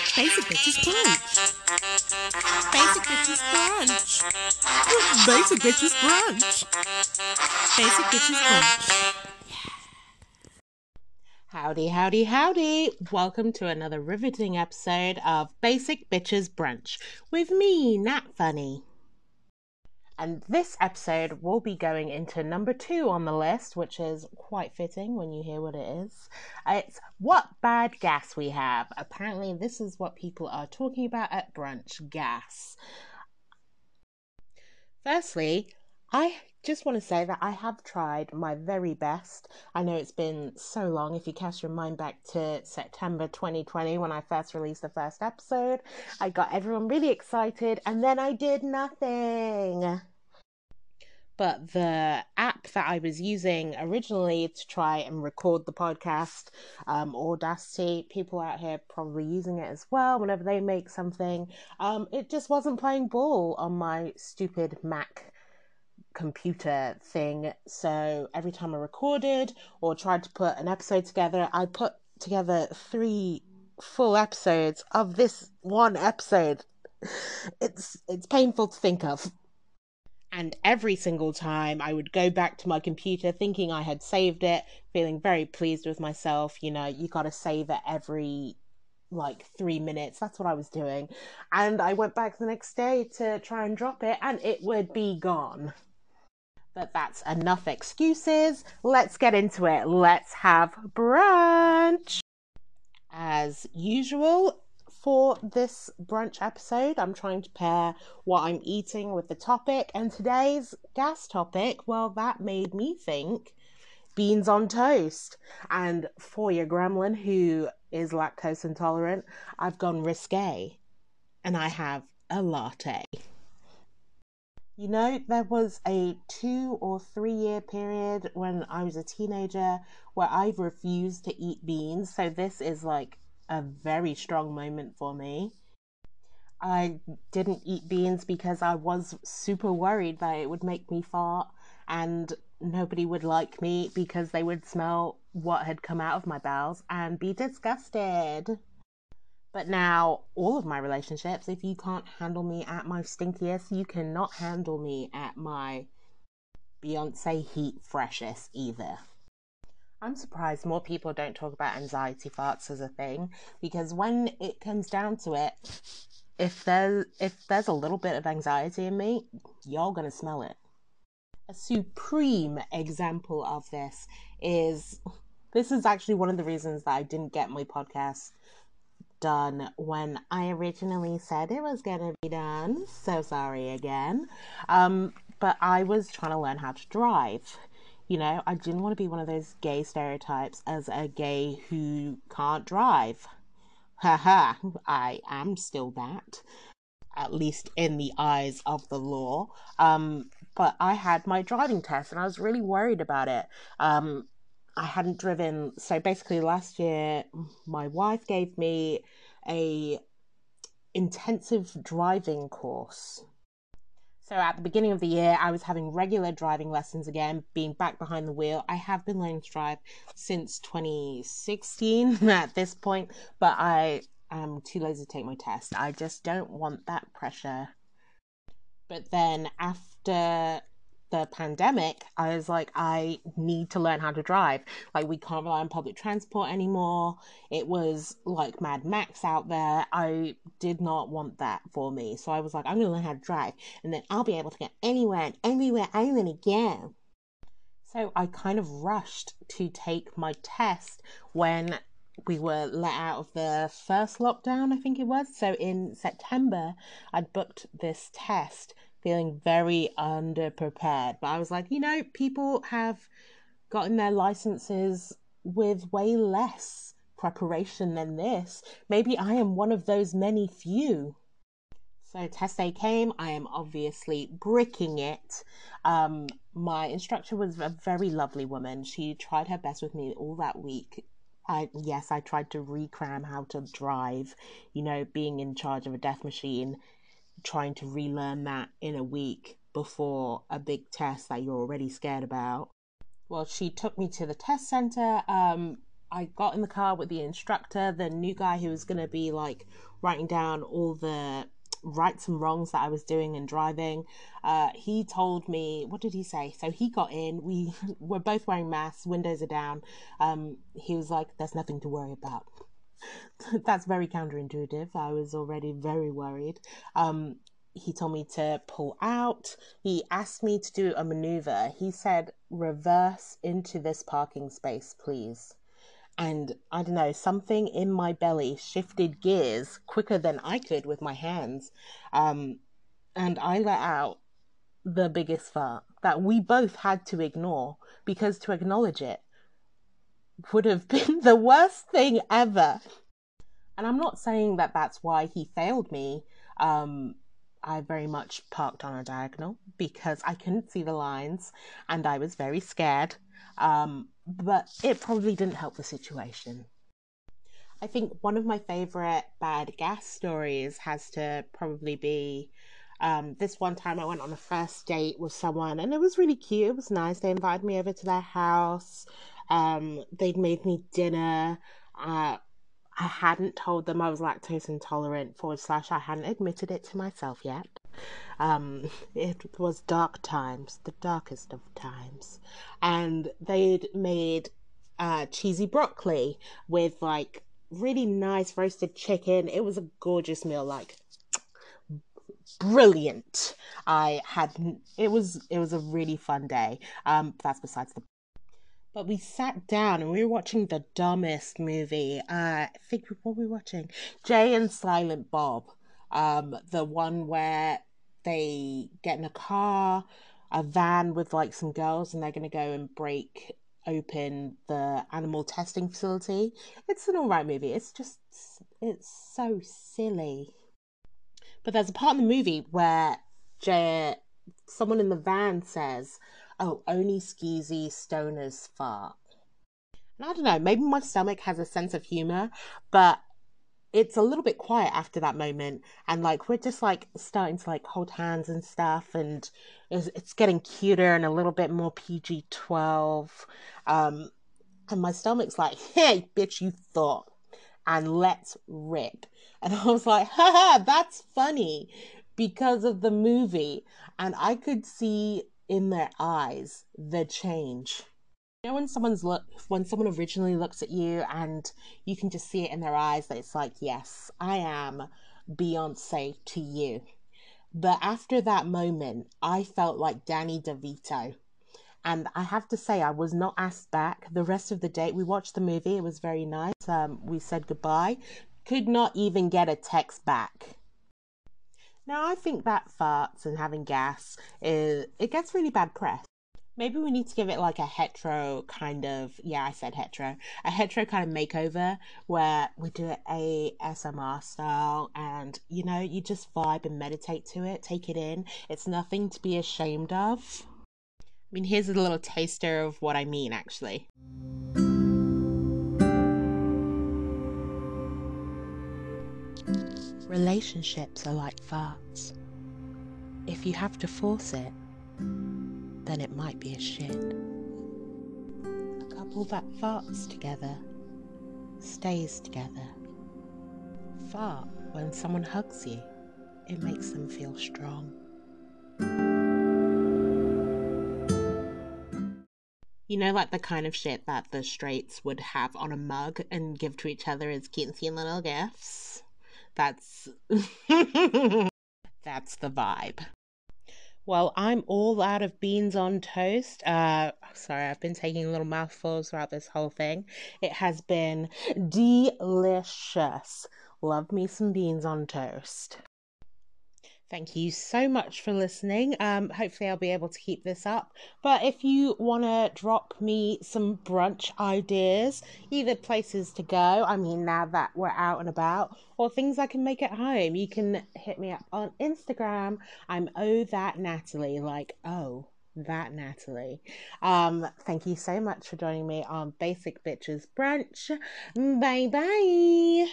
Basic Bitches Brunch. Basic Bitches Brunch. Basic Bitches Brunch. Basic Bitches Brunch. Howdy, howdy, howdy. Welcome to another riveting episode of Basic Bitches Brunch with me, Nat Funny. And this episode will be going into number two on the list, which is quite fitting when you hear what it is. It's what bad gas we have. Apparently, this is what people are talking about at brunch gas. Firstly, I just want to say that I have tried my very best. I know it's been so long. If you cast your mind back to September 2020 when I first released the first episode, I got everyone really excited and then I did nothing but the app that I was using originally to try and record the podcast, um, Audacity, people out here probably using it as well whenever they make something, um, it just wasn't playing ball on my stupid Mac computer thing. So every time I recorded or tried to put an episode together, I put together three full episodes of this one episode. It's it's painful to think of. And every single time I would go back to my computer thinking I had saved it, feeling very pleased with myself. You know, you got to save it every like three minutes. That's what I was doing. And I went back the next day to try and drop it, and it would be gone. But that's enough excuses. Let's get into it. Let's have brunch. As usual, for this brunch episode, I'm trying to pair what I'm eating with the topic, and today's gas topic, well, that made me think beans on toast. And for your gremlin who is lactose intolerant, I've gone risque and I have a latte. You know, there was a two or three year period when I was a teenager where I've refused to eat beans. So this is like a very strong moment for me. I didn't eat beans because I was super worried that it would make me fart and nobody would like me because they would smell what had come out of my bowels and be disgusted. But now, all of my relationships, if you can't handle me at my stinkiest, you cannot handle me at my Beyonce heat freshest either. I'm surprised more people don't talk about anxiety farts as a thing because when it comes down to it, if there's if there's a little bit of anxiety in me, y'all gonna smell it. A supreme example of this is this is actually one of the reasons that I didn't get my podcast done when I originally said it was gonna be done. So sorry again. Um, but I was trying to learn how to drive you know, I didn't want to be one of those gay stereotypes as a gay who can't drive. Haha, I am still that, at least in the eyes of the law. Um, but I had my driving test and I was really worried about it. Um, I hadn't driven, so basically last year, my wife gave me a intensive driving course so at the beginning of the year, I was having regular driving lessons again, being back behind the wheel. I have been learning to drive since 2016 at this point, but I am too lazy to take my test. I just don't want that pressure. But then after the pandemic, I was like, I need to learn how to drive. Like, we can't rely on public transport anymore. It was like Mad Max out there. I did not want that for me. So I was like, I'm going to learn how to drive, and then I'll be able to get anywhere and everywhere I want to go. So I kind of rushed to take my test when we were let out of the first lockdown, I think it was. So in September, I'd booked this test feeling very underprepared. But I was like, you know, people have gotten their licenses with way less preparation than this. Maybe I am one of those many few. So test day came. I am obviously bricking it. Um, my instructor was a very lovely woman. She tried her best with me all that week. I, yes, I tried to recram how to drive. You know, being in charge of a death machine trying to relearn that in a week before a big test that you're already scared about. Well, she took me to the test center. Um, I got in the car with the instructor, the new guy who was going to be like writing down all the rights and wrongs that I was doing and driving. Uh, he told me, what did he say? So he got in. We were both wearing masks. Windows are down. Um, he was like, "There's nothing to worry about." That's very counterintuitive. I was already very worried. Um, he told me to pull out. He asked me to do a maneuver. He said, reverse into this parking space, please. And I don't know, something in my belly shifted gears quicker than I could with my hands. Um, and I let out the biggest fart that we both had to ignore because to acknowledge it would have been the worst thing ever. And I'm not saying that that's why he failed me. Um, I very much parked on a diagonal because I couldn't see the lines and I was very scared. Um, but it probably didn't help the situation. I think one of my favorite bad gas stories has to probably be um, this one time I went on a first date with someone and it was really cute. It was nice. They invited me over to their house. Um, they'd made me dinner. Uh, I hadn't told them I was lactose intolerant, forward slash, I hadn't admitted it to myself yet. Um, it was dark times, the darkest of times. And they'd made uh, cheesy broccoli with like really nice roasted chicken. It was a gorgeous meal, like brilliant. I had it was it was a really fun day. Um, that's besides the but we sat down and we were watching the dumbest movie. Uh, I think what were we watching? Jay and Silent Bob. Um, the one where they get in a car, a van with like some girls, and they're gonna go and break open the animal testing facility. It's an alright movie. It's just it's so silly. But there's a part in the movie where Jay, someone in the van says, oh, only skeezy stoners fart. And I don't know, maybe my stomach has a sense of humor, but it's a little bit quiet after that moment. And like we're just like starting to like hold hands and stuff and it's, it's getting cuter and a little bit more pg-12 um and my stomach's like hey bitch you thought and let's rip. And i was like haha that's funny because of the movie. And i could see in their eyes the change. You know when someone's look when someone originally looks at you and you can just see it in their eyes that it's like, yes, I am Beyonce to you. But after that moment, I felt like Danny DeVito. And I have to say, I was not asked back. The rest of the day, we watched the movie. It was very nice. Um, we said goodbye. Could not even get a text back. Now, I think that farts and having gas is it gets really bad press. Maybe we need to give it like a hetero kind of yeah, I said hetero, a hetero kind of makeover where we do it ASMR style, and you know you just vibe and meditate to it, take it in. It's nothing to be ashamed of. I mean, here's a little taster of what I mean, actually. Relationships are like farts. If you have to force it, then it might be a shit. A couple that farts together stays together. Fart when someone hugs you, it makes them feel strong. You know, like the kind of shit that the straights would have on a mug and give to each other as cutesy little gifts? That's that's the vibe. Well, I'm all out of beans on toast. Uh, sorry, I've been taking little mouthfuls throughout this whole thing. It has been delicious. Love me some beans on toast. Thank you so much for listening. Um, hopefully, I'll be able to keep this up. But if you want to drop me some brunch ideas, either places to go, I mean, now that we're out and about, or things I can make at home, you can hit me up on Instagram. I'm Oh That Natalie, like, oh, that Natalie. Um, thank you so much for joining me on Basic Bitches Brunch. Bye bye.